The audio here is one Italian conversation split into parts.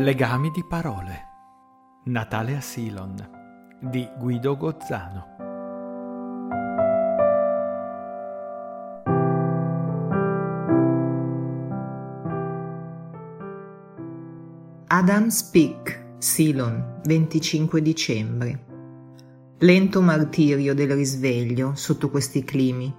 Legami di parole. Natale a Silon di Guido Gozzano. Adams Peak, Silon, 25 dicembre. Lento martirio del risveglio sotto questi climi.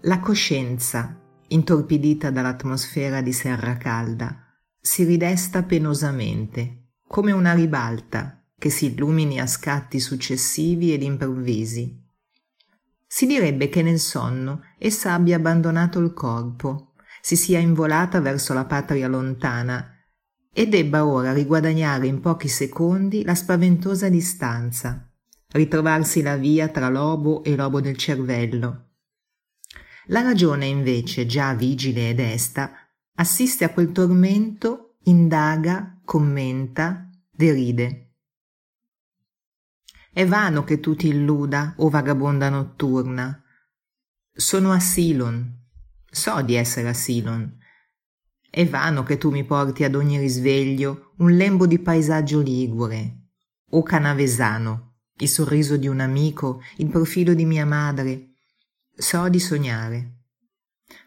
La coscienza, intorpidita dall'atmosfera di serra calda, si ridesta penosamente, come una ribalta che si illumini a scatti successivi ed improvvisi. Si direbbe che nel sonno essa abbia abbandonato il corpo, si sia involata verso la patria lontana e debba ora riguadagnare in pochi secondi la spaventosa distanza, ritrovarsi la via tra lobo e lobo del cervello. La ragione invece, già vigile e desta, assiste a quel tormento, indaga, commenta, deride. È vano che tu ti illuda, o vagabonda notturna. Sono a Silon, so di essere a Silon. È vano che tu mi porti ad ogni risveglio un lembo di paesaggio ligure, o canavesano, il sorriso di un amico, il profilo di mia madre. So di sognare.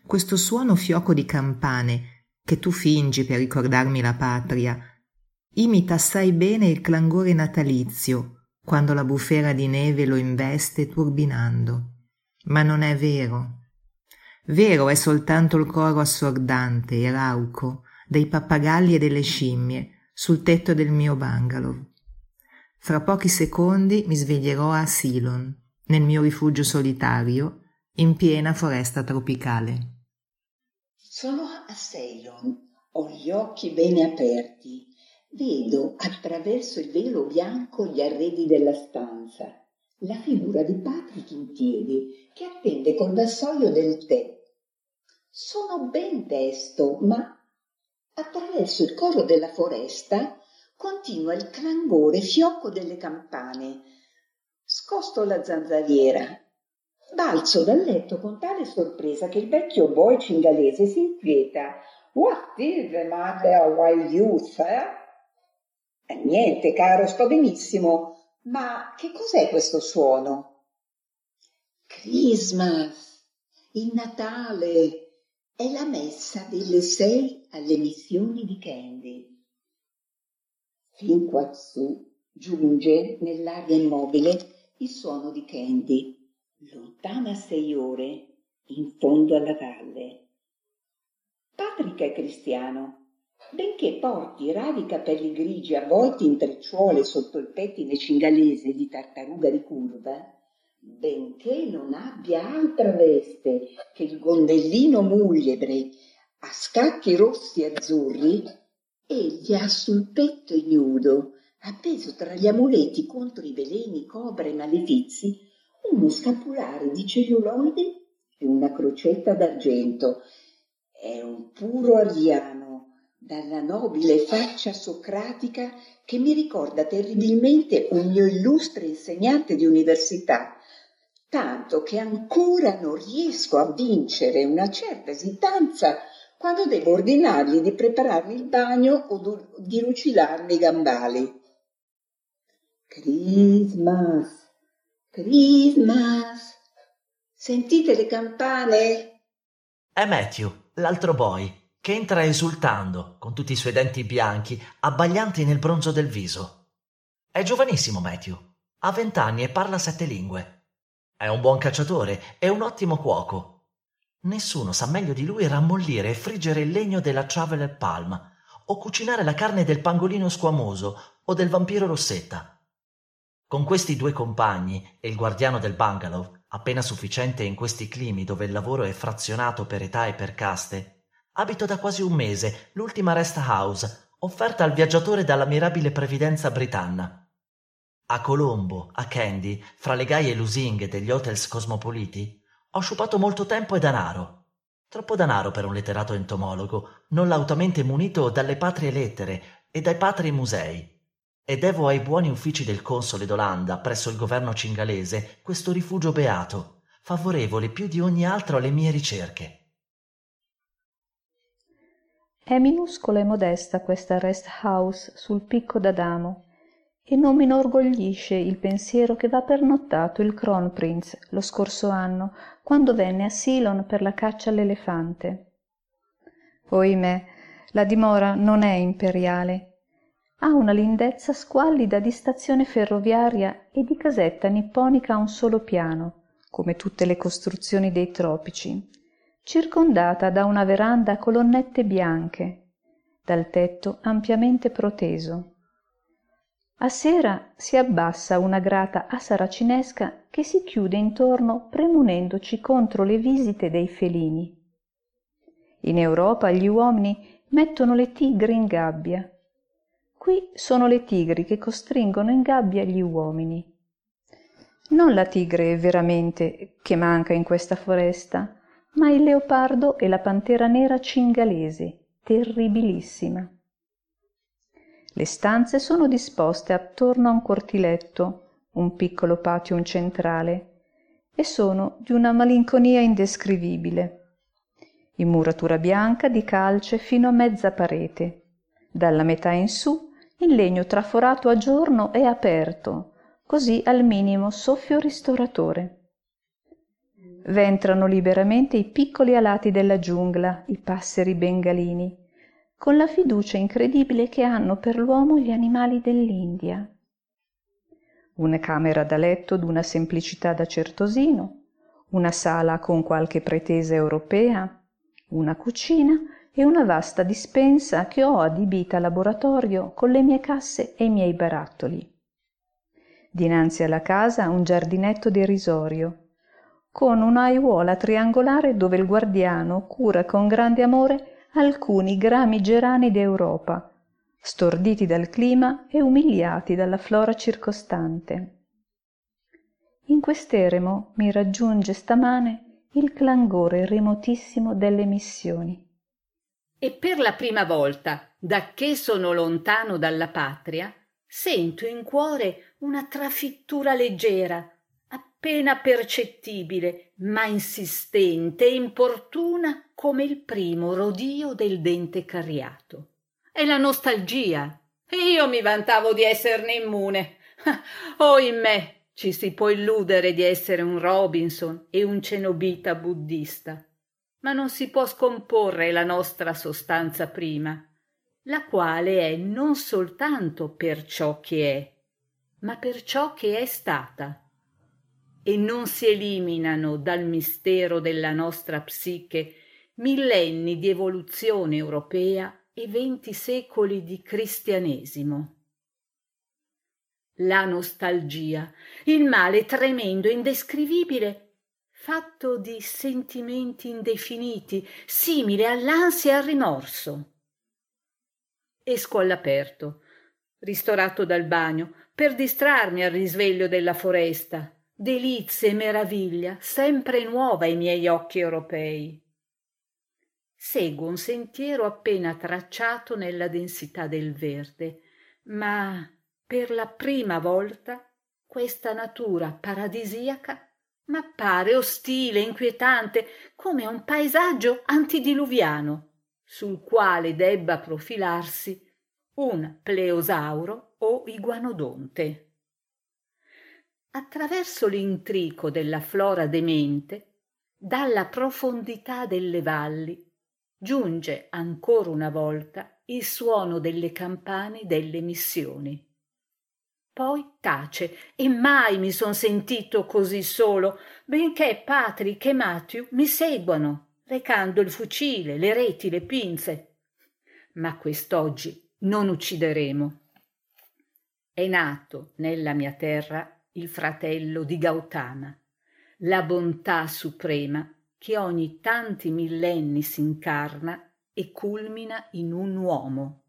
Questo suono fioco di campane che tu fingi per ricordarmi la patria imita assai bene il clangore natalizio quando la bufera di neve lo investe turbinando. Ma non è vero. Vero è soltanto il coro assordante e rauco dei pappagalli e delle scimmie sul tetto del mio bungalow. Fra pochi secondi mi sveglierò a Silon, nel mio rifugio solitario, in piena foresta tropicale. Sono a Ceylon, ho gli occhi bene aperti, vedo attraverso il velo bianco gli arredi della stanza, la figura di Patrick in piedi che attende col vassoio del tè. Sono ben testo, ma attraverso il coro della foresta continua il clangore fiocco delle campane. Scosto la zanzariera, Balzo dal letto con tale sorpresa che il vecchio boy cingalese si inquieta. What is the matter with you, sir? Eh, niente, caro, sto benissimo. Ma che cos'è questo suono? Christmas, il Natale, è la messa delle sei alle missioni di Candy. Fin quassù giunge nell'aria immobile il suono di Candy lontana sei ore, in fondo alla valle. Patrick è cristiano. Benché porti rari capelli grigi avvolti in trecciuole sotto il pettine cingalese di tartaruga di curva, benché non abbia altra veste che il gondellino mugliebre a scacchi rossi e azzurri, egli ha sul petto ignudo, appeso tra gli amuleti contro i veleni, cobre e malefizi, uno scapolare di celluloide e una crocetta d'argento. È un puro ariano, dalla nobile faccia socratica che mi ricorda terribilmente un mio illustre insegnante di università, tanto che ancora non riesco a vincere una certa esitanza quando devo ordinargli di prepararmi il bagno o di lucidarmi i gambali. Christmas, Christmas! Sentite le campane? È Matthew, l'altro boy, che entra esultando, con tutti i suoi denti bianchi, abbaglianti nel bronzo del viso. È giovanissimo Matthew, ha vent'anni e parla sette lingue. È un buon cacciatore e un ottimo cuoco. Nessuno sa meglio di lui rammollire e friggere il legno della Traveler Palm, o cucinare la carne del pangolino squamoso o del vampiro rossetta. Con questi due compagni e il guardiano del bungalow, appena sufficiente in questi climi dove il lavoro è frazionato per età e per caste, abito da quasi un mese l'ultima rest house offerta al viaggiatore dalla mirabile previdenza britanna. A Colombo, a Candy, fra le gaie lusinghe degli hotels cosmopoliti, ho sciupato molto tempo e danaro. Troppo danaro per un letterato entomologo, non lautamente munito dalle patrie lettere e dai patri musei e devo ai buoni uffici del console d'Olanda presso il governo cingalese questo rifugio beato, favorevole più di ogni altro alle mie ricerche. È minuscola e modesta questa rest house sul picco d'Adamo e non mi inorgoglisce il pensiero che va pernottato il Kronprinz lo scorso anno, quando venne a Ceylon per la caccia all'elefante. Oimè, la dimora non è imperiale. Ha una lindezza squallida di stazione ferroviaria e di casetta nipponica a un solo piano, come tutte le costruzioni dei tropici, circondata da una veranda a colonnette bianche, dal tetto ampiamente proteso. A sera si abbassa una grata a saracinesca che si chiude intorno premunendoci contro le visite dei felini. In europa gli uomini mettono le tigri in gabbia qui sono le tigri che costringono in gabbia gli uomini. Non la tigre veramente che manca in questa foresta ma il leopardo e la pantera nera cingalese terribilissima. Le stanze sono disposte attorno a un cortiletto un piccolo patio centrale e sono di una malinconia indescrivibile. In muratura bianca di calce fino a mezza parete. Dalla metà in su in legno traforato a giorno e aperto così al minimo soffio ristoratore ventrano liberamente i piccoli alati della giungla i passeri bengalini con la fiducia incredibile che hanno per l'uomo gli animali dell'India. Una camera da letto d'una semplicità da certosino, una sala con qualche pretesa europea, una cucina e una vasta dispensa che ho adibita a laboratorio con le mie casse e i miei barattoli. Dinanzi alla casa un giardinetto derisorio, con un'aiuola triangolare dove il guardiano cura con grande amore alcuni grami gerani d'Europa, storditi dal clima e umiliati dalla flora circostante. In quest'eremo mi raggiunge stamane il clangore remotissimo delle missioni. E per la prima volta, da che sono lontano dalla patria, sento in cuore una trafittura leggera, appena percettibile, ma insistente e importuna come il primo rodio del dente carriato. È la nostalgia. Io mi vantavo di esserne immune. Oh, in me ci si può illudere di essere un Robinson e un cenobita buddista, ma non si può scomporre la nostra sostanza prima, la quale è non soltanto per ciò che è, ma per ciò che è stata e non si eliminano dal mistero della nostra psiche millenni di evoluzione europea e venti secoli di cristianesimo. La nostalgia, il male tremendo, indescrivibile, fatto di sentimenti indefiniti, simile all'ansia e al rimorso. Esco all'aperto, ristorato dal bagno, per distrarmi al risveglio della foresta, delizia e meraviglia sempre nuova ai miei occhi europei. Seguo un sentiero appena tracciato nella densità del verde, ma per la prima volta questa natura paradisiaca m'appare ostile, inquietante, come un paesaggio antidiluviano, sul quale debba profilarsi un pleosauro o iguanodonte. Attraverso l'intrico della flora demente dalla profondità delle valli giunge ancora una volta il suono delle campane delle missioni poi tace e mai mi son sentito così solo benché patrick e matthew mi seguano recando il fucile le reti le pinze ma quest'oggi non uccideremo è nato nella mia terra il fratello di Gautama, la bontà suprema che ogni tanti millenni s'incarna e culmina in un uomo.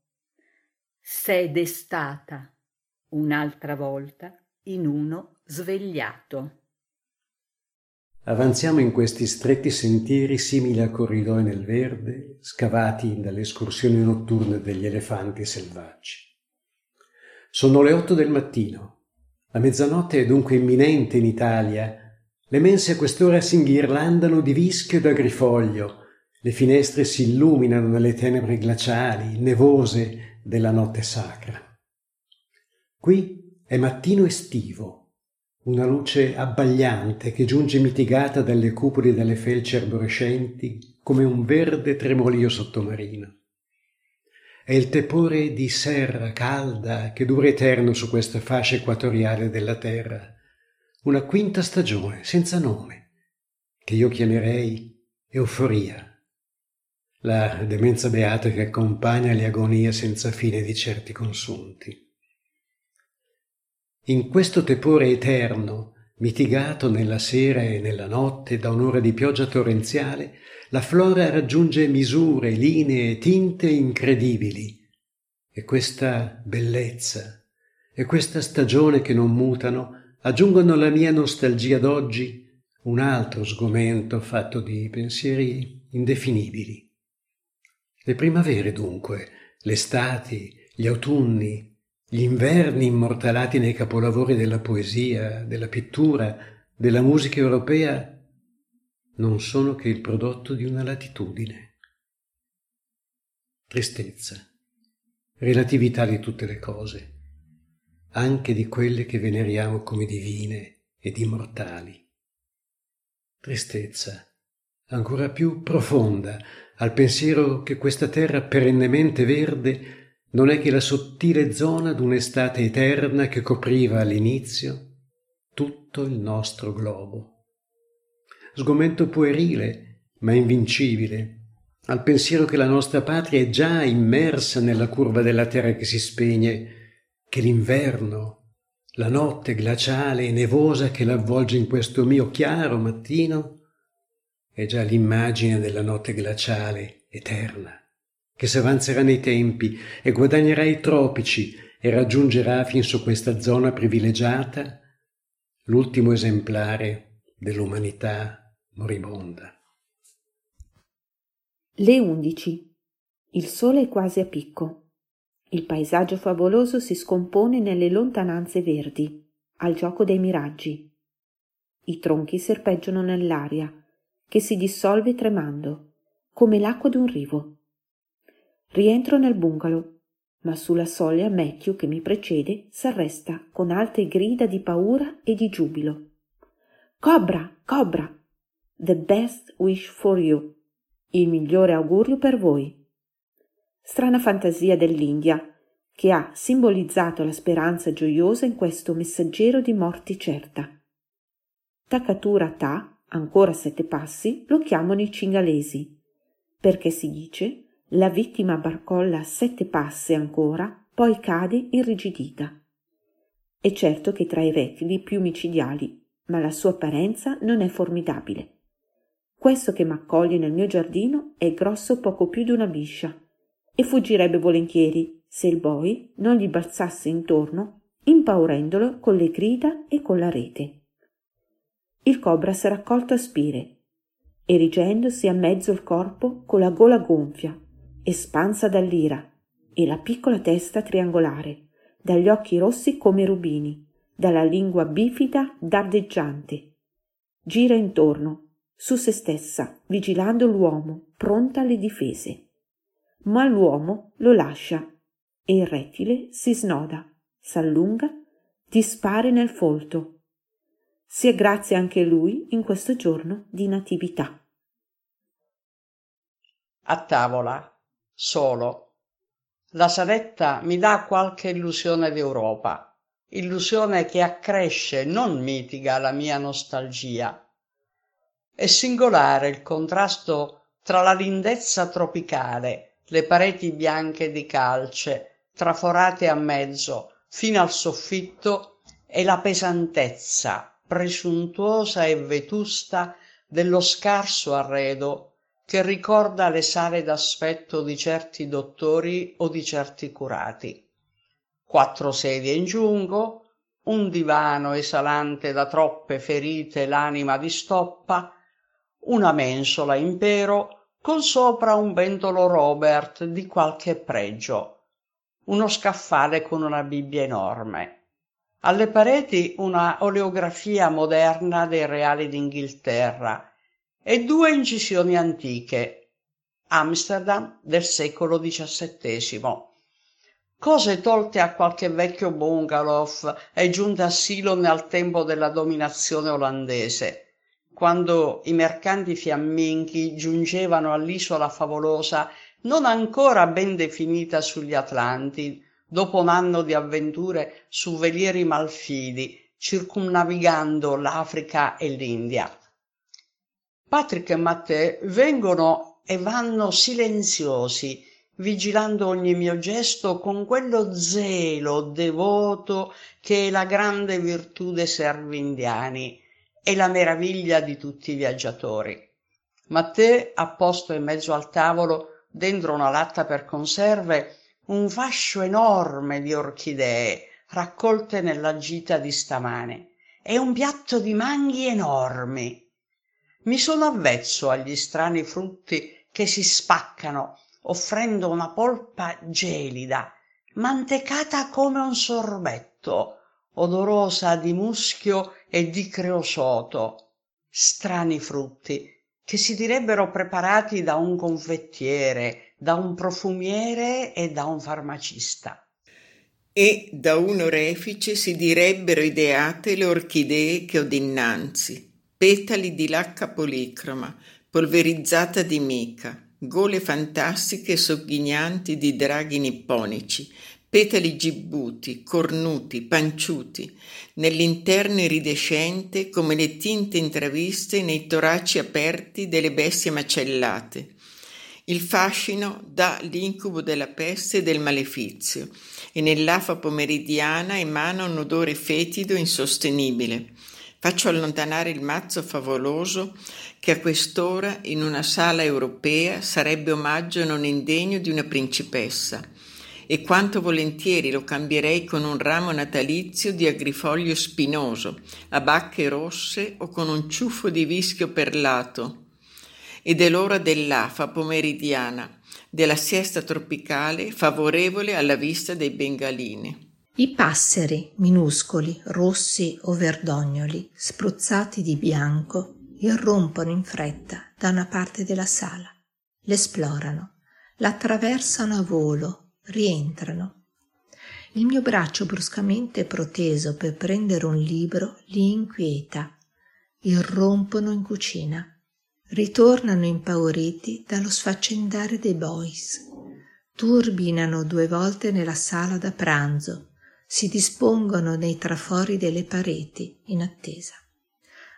S'è destata un'altra volta in uno svegliato. Avanziamo in questi stretti sentieri simili a corridoi nel verde, scavati dalle escursioni notturne degli elefanti selvaggi. Sono le otto del mattino la mezzanotte è dunque imminente in Italia. Le mense a quest'ora si inghirlandano di vischio e d'agrifoglio Le finestre si illuminano nelle tenebre glaciali, nevose della notte sacra. Qui è mattino estivo, una luce abbagliante che giunge mitigata dalle cupole delle felci arborescenti come un verde tremolio sottomarino. È il tepore di serra calda che dura eterno su questa fascia equatoriale della terra, una quinta stagione senza nome, che io chiamerei euforia la demenza beata che accompagna le agonie senza fine di certi consunti. In questo tepore eterno, mitigato nella sera e nella notte da un'ora di pioggia torrenziale, la flora raggiunge misure, linee, tinte incredibili. E questa bellezza e questa stagione che non mutano aggiungono alla mia nostalgia d'oggi un altro sgomento fatto di pensieri indefinibili. Le primavere dunque, le estati, gli autunni, gli inverni immortalati nei capolavori della poesia, della pittura, della musica europea, non sono che il prodotto di una latitudine. Tristezza, relatività di tutte le cose, anche di quelle che veneriamo come divine ed immortali. Tristezza, ancora più profonda, al pensiero che questa terra perennemente verde non è che la sottile zona d'un'estate eterna che copriva all'inizio tutto il nostro globo. Sgomento puerile, ma invincibile, al pensiero che la nostra patria è già immersa nella curva della terra che si spegne, che l'inverno, la notte glaciale e nevosa che l'avvolge in questo mio chiaro mattino, è già l'immagine della notte glaciale eterna, che s'avanzerà nei tempi e guadagnerà i tropici e raggiungerà fin su questa zona privilegiata l'ultimo esemplare dell'umanità moribonda. Le undici. Il sole è quasi a picco. Il paesaggio favoloso si scompone nelle lontananze verdi, al gioco dei miraggi. I tronchi serpeggiano nell'aria, che si dissolve tremando, come l'acqua d'un rivo. Rientro nel bungalow, ma sulla soglia Matthew che mi precede s'arresta con alte grida di paura e di giubilo. Cobra, cobra! The best wish for you. Il migliore augurio per voi. Strana fantasia dell'India, che ha simbolizzato la speranza gioiosa in questo messaggero di morti certa. Takatura Ta ancora sette passi, lo chiamano i cingalesi, perché si dice la vittima barcolla sette passi ancora, poi cade irrigidita. È certo che tra i rettili più micidiali, ma la sua apparenza non è formidabile. Questo che m'accoglie nel mio giardino è grosso poco più di una biscia e fuggirebbe volentieri se il boy non gli balzasse intorno, impaurendolo con le grida e con la rete il cobra s'è raccolto a spire, erigendosi a mezzo il corpo con la gola gonfia, espansa dall'ira, e la piccola testa triangolare, dagli occhi rossi come rubini, dalla lingua bifida dardeggiante. Gira intorno, su se stessa, vigilando l'uomo, pronta alle difese. Ma l'uomo lo lascia e il rettile si snoda, s'allunga, dispare nel folto sia grazie anche lui in questo giorno di natività. A tavola, solo. La saletta mi dà qualche illusione d'Europa, illusione che accresce, non mitiga la mia nostalgia. È singolare il contrasto tra la lindezza tropicale, le pareti bianche di calce, traforate a mezzo, fino al soffitto, e la pesantezza presuntuosa e vetusta dello scarso arredo che ricorda le sale d'aspetto di certi dottori o di certi curati. Quattro sedie in giungo, un divano esalante da troppe ferite l'anima di stoppa, una mensola impero con sopra un bentolo Robert di qualche pregio, uno scaffale con una Bibbia enorme alle pareti una oleografia moderna dei reali d'Inghilterra e due incisioni antiche, Amsterdam del secolo XVII. Cose tolte a qualche vecchio bungalow è giunta a Silon al tempo della dominazione olandese, quando i mercanti fiamminchi giungevano all'isola favolosa non ancora ben definita sugli Atlanti, dopo un anno di avventure su velieri malfidi, circumnavigando l'Africa e l'India. Patrick e Matteo vengono e vanno silenziosi, vigilando ogni mio gesto con quello zelo devoto che è la grande virtù dei servi indiani e la meraviglia di tutti i viaggiatori. Matteo ha posto in mezzo al tavolo, dentro una latta per conserve, un fascio enorme di orchidee raccolte nella gita di stamane e un piatto di manghi enormi. Mi sono avvezzo agli strani frutti che si spaccano offrendo una polpa gelida, mantecata come un sorbetto, odorosa di muschio e di creosoto. Strani frutti che si direbbero preparati da un confettiere, da un profumiere e da un farmacista. E da un orefice si direbbero ideate le orchidee che ho dinanzi, petali di lacca policroma, polverizzata di mica, gole fantastiche e sogghignanti di draghi nipponici, petali gibbuti, cornuti, panciuti, nell'interno iridescente come le tinte intraviste nei toraci aperti delle bestie macellate. Il fascino dà l'incubo della peste e del malefizio e nell'afa pomeridiana emana un odore fetido insostenibile. Faccio allontanare il mazzo favoloso che a quest'ora in una sala europea sarebbe omaggio non indegno di una principessa e quanto volentieri lo cambierei con un ramo natalizio di agrifoglio spinoso, a bacche rosse o con un ciuffo di vischio perlato. Ed è l'ora dell'afa pomeridiana, della siesta tropicale favorevole alla vista dei bengalini. I passeri, minuscoli, rossi o verdognoli, spruzzati di bianco, irrompono in fretta da una parte della sala, l'esplorano, l'attraversano a volo, rientrano. Il mio braccio bruscamente proteso per prendere un libro li inquieta. Irrompono in cucina. Ritornano impauriti dallo sfaccendare dei boys. Turbinano due volte nella sala da pranzo si dispongono nei trafori delle pareti in attesa.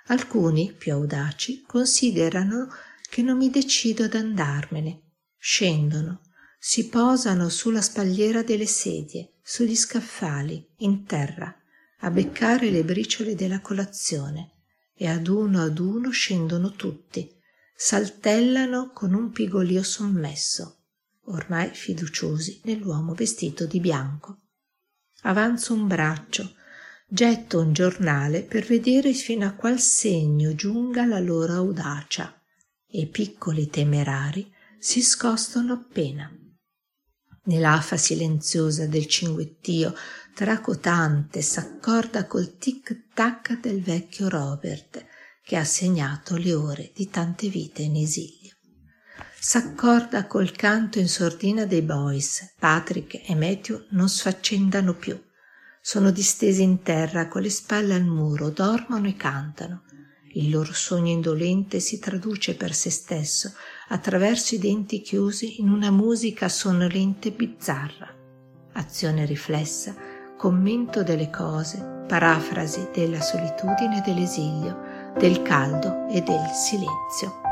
Alcuni, più audaci, considerano che non mi decido ad andarmene. Scendono, si posano sulla spalliera delle sedie, sugli scaffali, in terra, a beccare le briciole della colazione e ad uno ad uno scendono tutti, saltellano con un pigolio sommesso, ormai fiduciosi nell'uomo vestito di bianco avanzo un braccio, getto un giornale per vedere fino a qual segno giunga la loro audacia, e piccoli temerari si scostano appena. Nell'afa silenziosa del cinguettio tracotante s'accorda col tic-tac del vecchio Robert, che ha segnato le ore di tante vite in esilio. S'accorda col canto in sordina dei boys. Patrick e Matthew non sfaccendano più. Sono distesi in terra con le spalle al muro, dormono e cantano. Il loro sogno indolente si traduce per se stesso attraverso i denti chiusi in una musica sonnolente e bizzarra. Azione riflessa, commento delle cose, parafrasi della solitudine e dell'esilio, del caldo e del silenzio.